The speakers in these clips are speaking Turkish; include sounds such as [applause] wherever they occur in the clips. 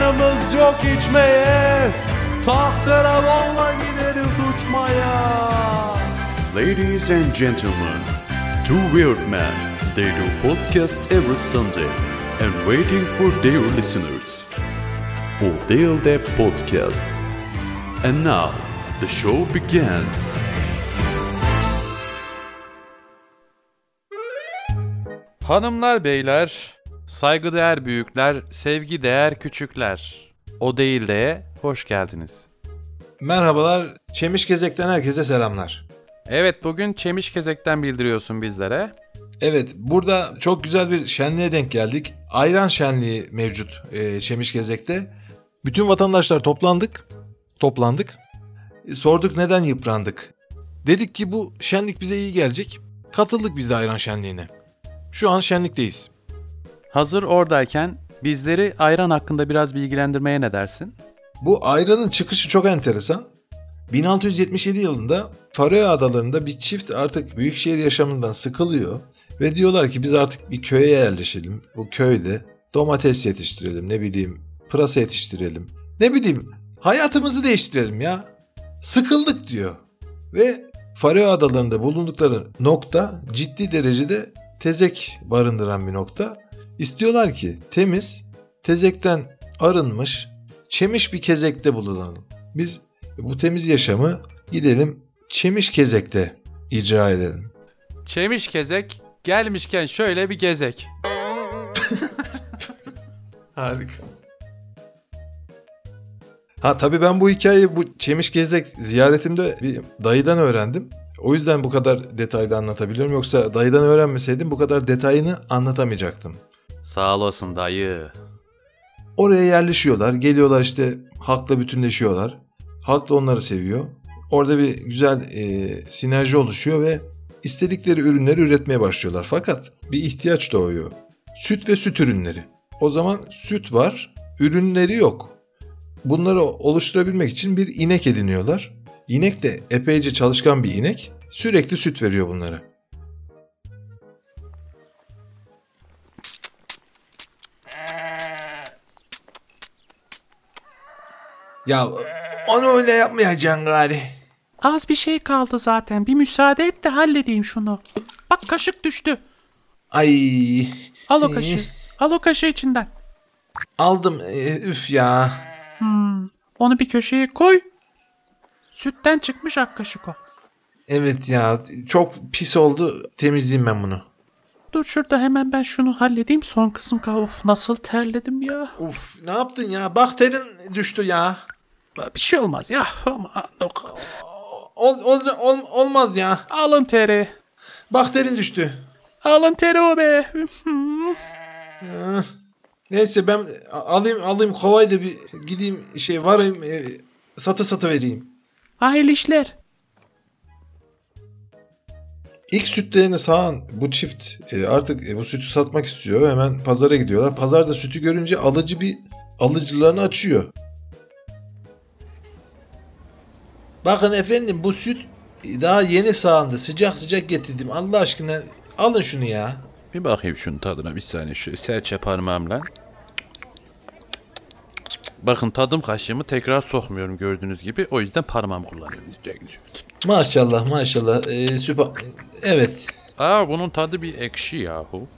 Karnımız yok içmeye. Tahterevanla gideriz uçmaya. Ladies and gentlemen Two weird men They do podcast every Sunday And waiting for their listeners. For their day podcasts. And now the show begins. Hanımlar beyler, saygıdeğer büyükler, sevgi değer küçükler. O değil de hoş geldiniz. Merhabalar, Çemişgezek'ten herkese selamlar. Evet bugün Çemişkezek'ten bildiriyorsun bizlere. Evet, burada çok güzel bir şenliğe denk geldik. Ayran şenliği mevcut e, Çemişgezek'te. Bütün vatandaşlar toplandık, toplandık. E, sorduk neden yıprandık. Dedik ki bu şenlik bize iyi gelecek. Katıldık biz de ayran şenliğine. Şu an şenlikteyiz. Hazır oradayken bizleri ayran hakkında biraz bilgilendirmeye ne dersin? Bu ayranın çıkışı çok enteresan. 1677 yılında Faroe Adaları'nda bir çift artık büyükşehir yaşamından sıkılıyor ve diyorlar ki biz artık bir köye yerleşelim. Bu köyde domates yetiştirelim, ne bileyim pırasa yetiştirelim. Ne bileyim hayatımızı değiştirelim ya. Sıkıldık diyor. Ve Faroe Adaları'nda bulundukları nokta ciddi derecede tezek barındıran bir nokta. İstiyorlar ki temiz, tezekten arınmış, çemiş bir kezekte bulunalım. Biz bu temiz yaşamı gidelim çemiş kezekte icra edelim. Çemişkezek gelmişken şöyle bir gezek. [laughs] Harika. Ha tabii ben bu hikayeyi bu Çemiş Gezek ziyaretimde bir dayıdan öğrendim. O yüzden bu kadar detaylı anlatabiliyorum. Yoksa dayıdan öğrenmeseydim bu kadar detayını anlatamayacaktım. Sağ olasın dayı. Oraya yerleşiyorlar. Geliyorlar işte halkla bütünleşiyorlar. Halk da onları seviyor. Orada bir güzel e, sinerji oluşuyor ve istedikleri ürünleri üretmeye başlıyorlar. Fakat bir ihtiyaç doğuyor. Süt ve süt ürünleri. O zaman süt var, ürünleri yok. Bunları oluşturabilmek için bir inek ediniyorlar. İnek de epeyce çalışkan bir inek. Sürekli süt veriyor bunlara. Ya onu öyle yapmayacaksın gari. Az bir şey kaldı zaten. Bir müsaade et de halledeyim şunu. Bak kaşık düştü. Ay. Al o kaşığı. Al o kaşığı içinden. Aldım. Ee, üf ya. Onu bir köşeye koy. Sütten çıkmış ak kaşık o. Evet ya. Çok pis oldu. Temizleyeyim ben bunu. Dur şurada hemen ben şunu halledeyim. Son kısım kal. Of nasıl terledim ya. Uf ne yaptın ya? Bakterin düştü ya. Bir şey olmaz ya. Aman yok. Ol, olca- ol- olmaz ya. Alın teri. Bakterin düştü. Alın teri o be. Ah. Neyse ben alayım alayım kovayı da bir gideyim şey varayım e, satı satı vereyim. Hayırlı işler. İlk sütlerini sağan bu çift e, artık e, bu sütü satmak istiyor. Hemen pazara gidiyorlar. Pazarda sütü görünce alıcı bir alıcılarını açıyor. Bakın efendim bu süt daha yeni sağandı. Sıcak sıcak getirdim. Allah aşkına alın şunu ya. Bir bakayım şunun tadına bir saniye şu serçe parmağımla. Bakın tadım kaşığımı tekrar sokmuyorum gördüğünüz gibi. O yüzden parmağımı kullanıyorum. Maşallah maşallah. Ee, süper. Evet. Aa bunun tadı bir ekşi yahu.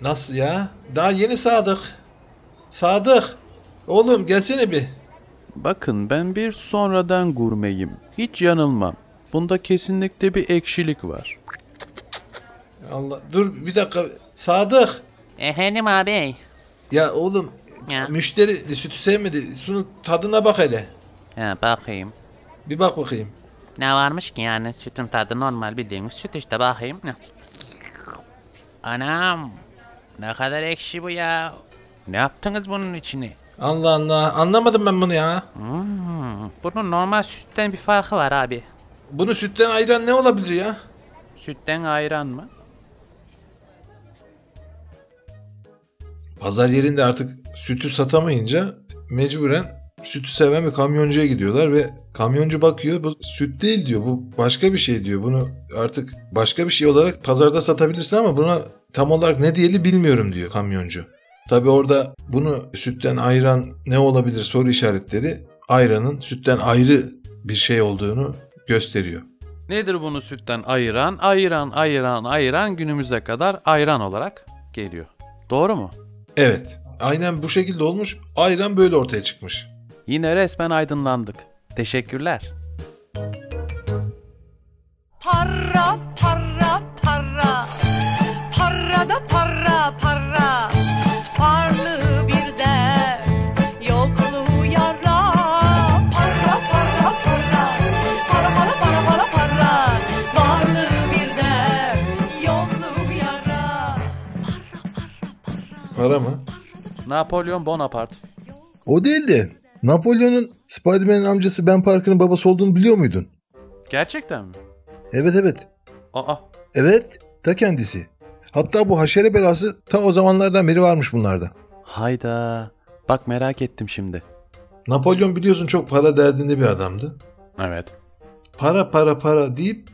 Nasıl ya? Daha yeni sağdık. Sadık. Oğlum gelsene bir. Bakın ben bir sonradan gurmeyim. Hiç yanılmam. Bunda kesinlikle bir ekşilik var. Allah dur bir dakika. Sadık. Efendim abi. Ya oğlum Ya. müşteri sütü sevmedi. Şunun tadına bak hele. Ha, bakayım. Bir bak bakayım. Ne varmış ki yani sütün tadı normal bildiğimiz süt işte bakayım. Ne? Anam. Ne kadar ekşi bu ya. Ne yaptınız bunun içine? Allah Allah anlamadım ben bunu ya. Hmm, bunun normal sütten bir farkı var abi. Bunu sütten ayıran ne olabilir ya? Sütten ayran mı? Pazar yerinde artık sütü satamayınca mecburen sütü seven bir kamyoncuya gidiyorlar ve kamyoncu bakıyor bu süt değil diyor bu başka bir şey diyor bunu artık başka bir şey olarak pazarda satabilirsin ama buna tam olarak ne diyeli bilmiyorum diyor kamyoncu. Tabi orada bunu sütten ayıran ne olabilir soru işaretleri ayranın sütten ayrı bir şey olduğunu gösteriyor. Nedir bunu sütten ayıran? Ayıran, ayıran, ayıran günümüze kadar ayran olarak geliyor. Doğru mu? Evet aynen bu şekilde olmuş ayran böyle ortaya çıkmış. Yine resmen aydınlandık. Teşekkürler. Para mı? Napolyon Bonaparte. O değil de Napolyon'un Spider-Man'in amcası Ben Parker'ın babası olduğunu biliyor muydun? Gerçekten mi? Evet evet. Aa, Evet ta kendisi. Hatta bu haşere belası ta o zamanlardan beri varmış bunlarda. hayda. Bak merak ettim şimdi. Napolyon biliyorsun çok para derdinde bir adamdı. Evet. Para para para deyip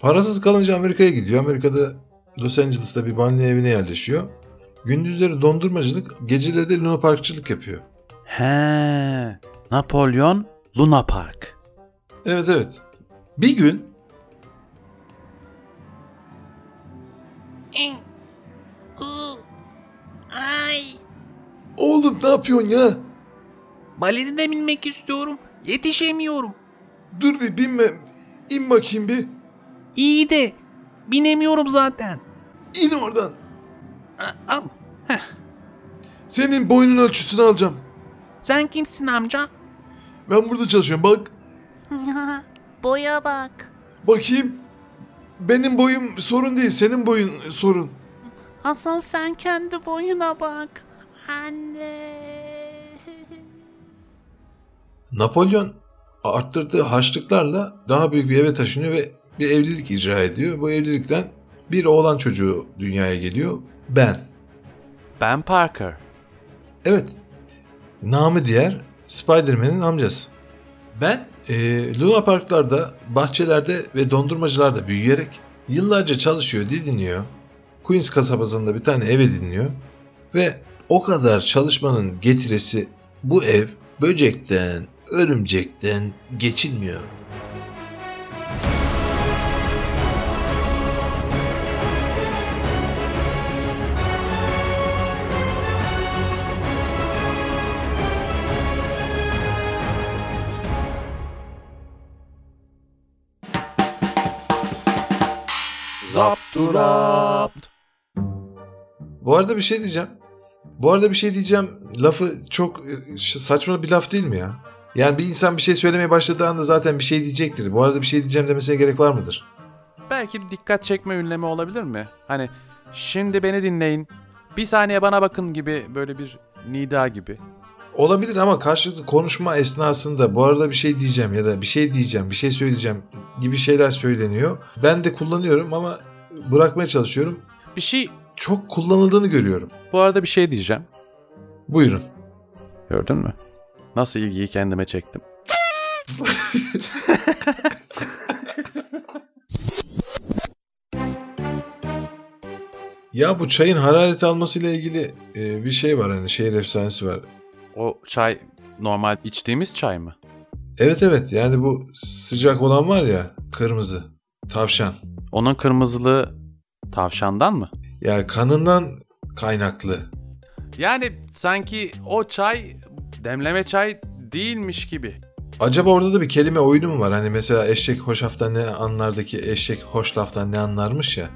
parasız kalınca Amerika'ya gidiyor. Amerika'da Los Angeles'ta bir banyo evine yerleşiyor. Gündüzleri dondurmacılık, geceleri de Luna Parkçılık yapıyor. He. Napolyon Luna Park. Evet evet. Bir gün Ay. oğlum ne yapıyorsun ya? Balerine binmek istiyorum. Yetişemiyorum. Dur bir binme. İn bakayım bir. İyi de binemiyorum zaten. İn oradan. Al. Senin boyunun ölçüsünü alacağım. Sen kimsin amca? Ben burada çalışıyorum bak. [laughs] Boya bak. Bakayım. Benim boyum sorun değil. Senin boyun sorun. Asıl sen kendi boyuna bak. Anne. [laughs] Napolyon arttırdığı harçlıklarla daha büyük bir eve taşınıyor ve bir evlilik icra ediyor. Bu evlilikten bir oğlan çocuğu dünyaya geliyor. Ben. Ben Parker. Evet. Namı diğer Spider-Man'in amcası. Ben eee Luna Parklarda, bahçelerde ve dondurmacılarda büyüyerek yıllarca çalışıyor, didiniyor. Queens kasabasında bir tane ev ediniyor. Ve o kadar çalışmanın getirisi bu ev böcekten, örümcekten geçilmiyor. Zapturapt. Bu arada bir şey diyeceğim. Bu arada bir şey diyeceğim. Lafı çok e, saçma bir laf değil mi ya? Yani bir insan bir şey söylemeye başladığı anda zaten bir şey diyecektir. Bu arada bir şey diyeceğim demesine gerek var mıdır? Belki dikkat çekme ünlemi olabilir mi? Hani şimdi beni dinleyin. Bir saniye bana bakın gibi böyle bir nida gibi. Olabilir ama karşılıklı konuşma esnasında bu arada bir şey diyeceğim ya da bir şey diyeceğim, bir şey söyleyeceğim gibi şeyler söyleniyor. Ben de kullanıyorum ama bırakmaya çalışıyorum. Bir şey Çok kullanıldığını görüyorum. bu arada bir şey diyeceğim. Buyurun. Gördün mü? Nasıl ilgiyi kendime çektim. [laughs] Ya bu çayın hararet almasıyla ilgili e, bir şey var hani şehir efsanesi var. O çay normal içtiğimiz çay mı? Evet evet yani bu sıcak olan var ya kırmızı tavşan. Onun kırmızılığı tavşandan mı? Ya kanından kaynaklı. Yani sanki o çay demleme çay değilmiş gibi. Acaba orada da bir kelime oyunu mu var? Hani mesela eşek hoşaftan ne anlardaki eşek hoş laftan ne anlarmış ya.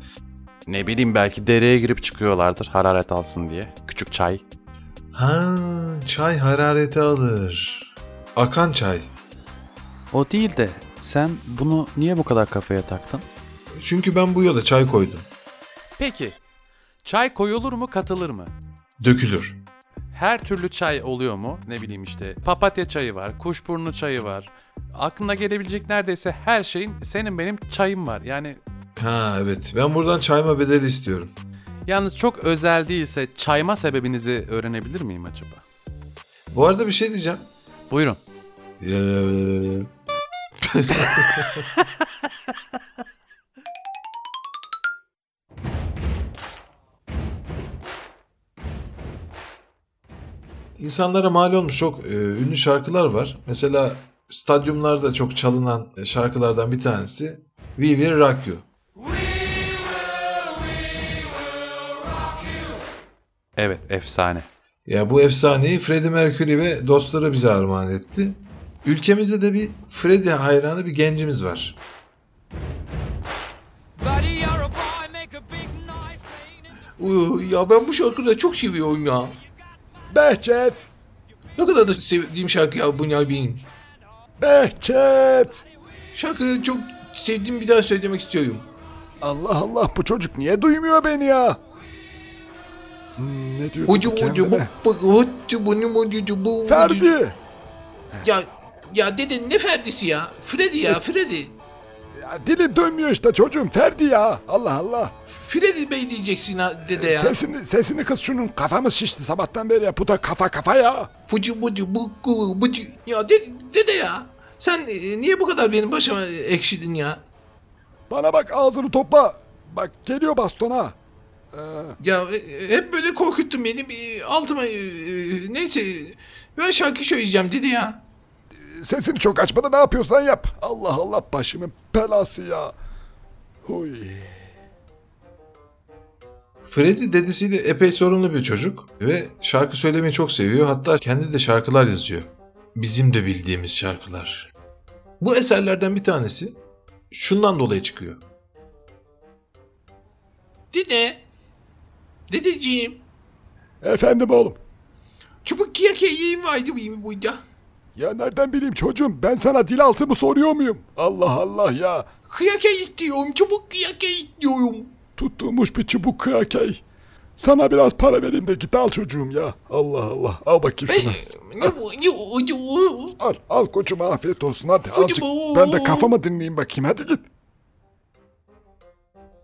Ne bileyim belki dereye girip çıkıyorlardır hararet alsın diye. Küçük çay. Ha, çay harareti alır. Akan çay. O değil de sen bunu niye bu kadar kafaya taktın? Çünkü ben bu yola çay koydum. Peki çay koyulur mu katılır mı? Dökülür. Her türlü çay oluyor mu? Ne bileyim işte papatya çayı var, kuşburnu çayı var. Aklına gelebilecek neredeyse her şeyin senin benim çayım var. Yani Ha evet. Ben buradan çayma bedeli istiyorum. yalnız çok özel değilse çayma sebebinizi öğrenebilir miyim acaba? Bu arada bir şey diyeceğim. Buyurun. [laughs] insanlara mal olmuş çok e, ünlü şarkılar var. Mesela stadyumlarda çok çalınan e, şarkılardan bir tanesi We Will Rock You. Evet, efsane. Ya bu efsaneyi Freddie Mercury ve dostları bize armağan etti. Ülkemizde de bir Freddie hayranı bir gencimiz var. Uy, ya ben bu şarkıyı da çok seviyorum ya. Behçet! Ne kadar da sevdiğim şarkı ya benim. Behçet! Şarkıyı çok sevdiğim bir daha söylemek istiyorum. Allah Allah bu çocuk niye duymuyor beni ya? Hmm, ne diyor bu kendine? Ferdi! Ya ya dede ne Ferdi'si ya? Freddy ya Freddy. Ya, dilim dönmüyor işte çocuğum Ferdi ya. Allah Allah. Freddy Bey diyeceksin ha dede ya. Sesini, sesini kız şunun kafamız şişti sabahtan beri ya. Bu da kafa kafa ya. Bucu bucu bu bu bucu. Ya dede, dede ya. Sen e, niye bu kadar benim başıma ekşidin ya? Bana bak ağzını topla. Bak geliyor bastona. Ya e, hep böyle korkuttun beni. Bir Altıma e, e, neyse ben şarkı söyleyeceğim dedi ya. Sesini çok açma da ne yapıyorsan yap. Allah Allah başımın belası ya. Huy. Freddie dedesiyle epey sorunlu bir çocuk ve şarkı söylemeyi çok seviyor. Hatta kendi de şarkılar yazıyor. Bizim de bildiğimiz şarkılar. Bu eserlerden bir tanesi şundan dolayı çıkıyor. Dede. Dedeciğim. Efendim oğlum. Çubuk kiyake yiyeyim vardı benim burada. Ya nereden bileyim çocuğum ben sana dil altı mı soruyor muyum? Allah Allah ya. Kıyake istiyorum. Çubuk kıyake istiyorum. Tuttuğumuş bir çubuk kıyakey. Sana biraz para vereyim de git al çocuğum ya. Allah Allah al bakayım o? Al al koçum afiyet olsun hadi azıcık. Ben de kafamı dinleyeyim bakayım hadi git.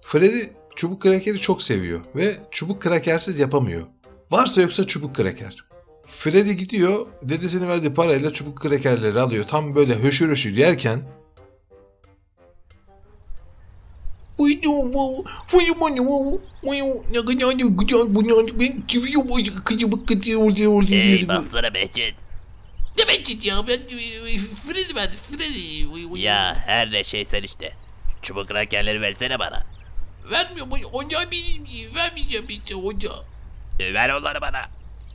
Freddy çubuk krakeri çok seviyor ve çubuk krakersiz yapamıyor. Varsa yoksa çubuk kraker. Freddy gidiyor dedesinin verdiği parayla çubuk krakerleri alıyor. Tam böyle höşür höşür yerken Buydu bu. Buydu bu ne ne kadar da güzel bunlar. Ben seviyorum bu kızı. Hey baksana Behçet. Demek ki ya ben Freddy ben Freddy. Ya her ne şeysen işte. Çubuk rakerleri versene bana. Vermiyorum. Değil. Vermeyeceğim işte hoca. E, Ver onları bana.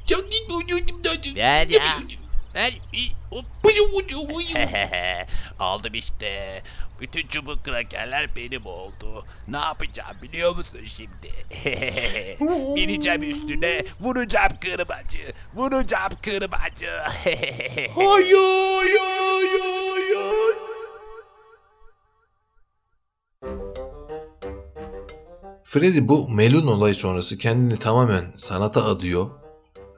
Sen git oynuyordum zaten. Ver ya. Hop. Buydu. [laughs] Aldım işte. Bütün çubuk krakerler benim oldu. Ne yapacağım biliyor musun şimdi? [laughs] Bineceğim üstüne, vuracağım kırbacı, vuracağım kırbacı. [laughs] Hayır hayır hayır. Freddy bu melun olayı sonrası kendini tamamen sanata adıyor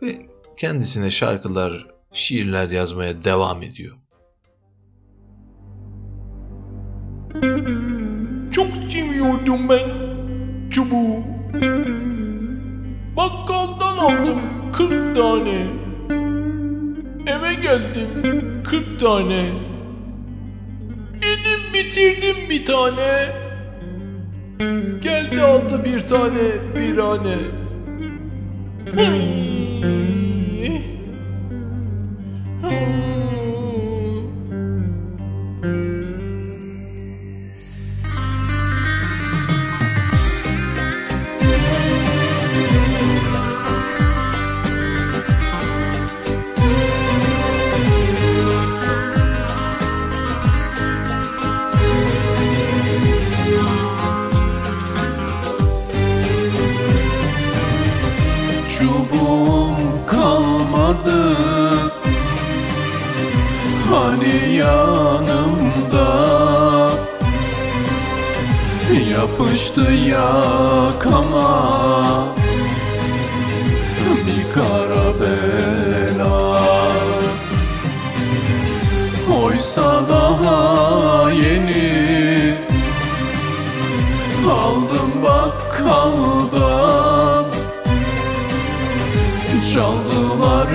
ve kendisine şarkılar, şiirler yazmaya devam ediyor. Çok seviyordum ben çubuğu. Bakkaldan aldım 40 tane. Eve geldim 40 tane. Yedim bitirdim bir tane. Geldi aldı bir tane virane. Hıy. Hıy. Mm-hmm. Yanımda. Yapıştı yakama. Bir kara bela. Oysa daha yeni. Aldım bakkaldan. Çaldılar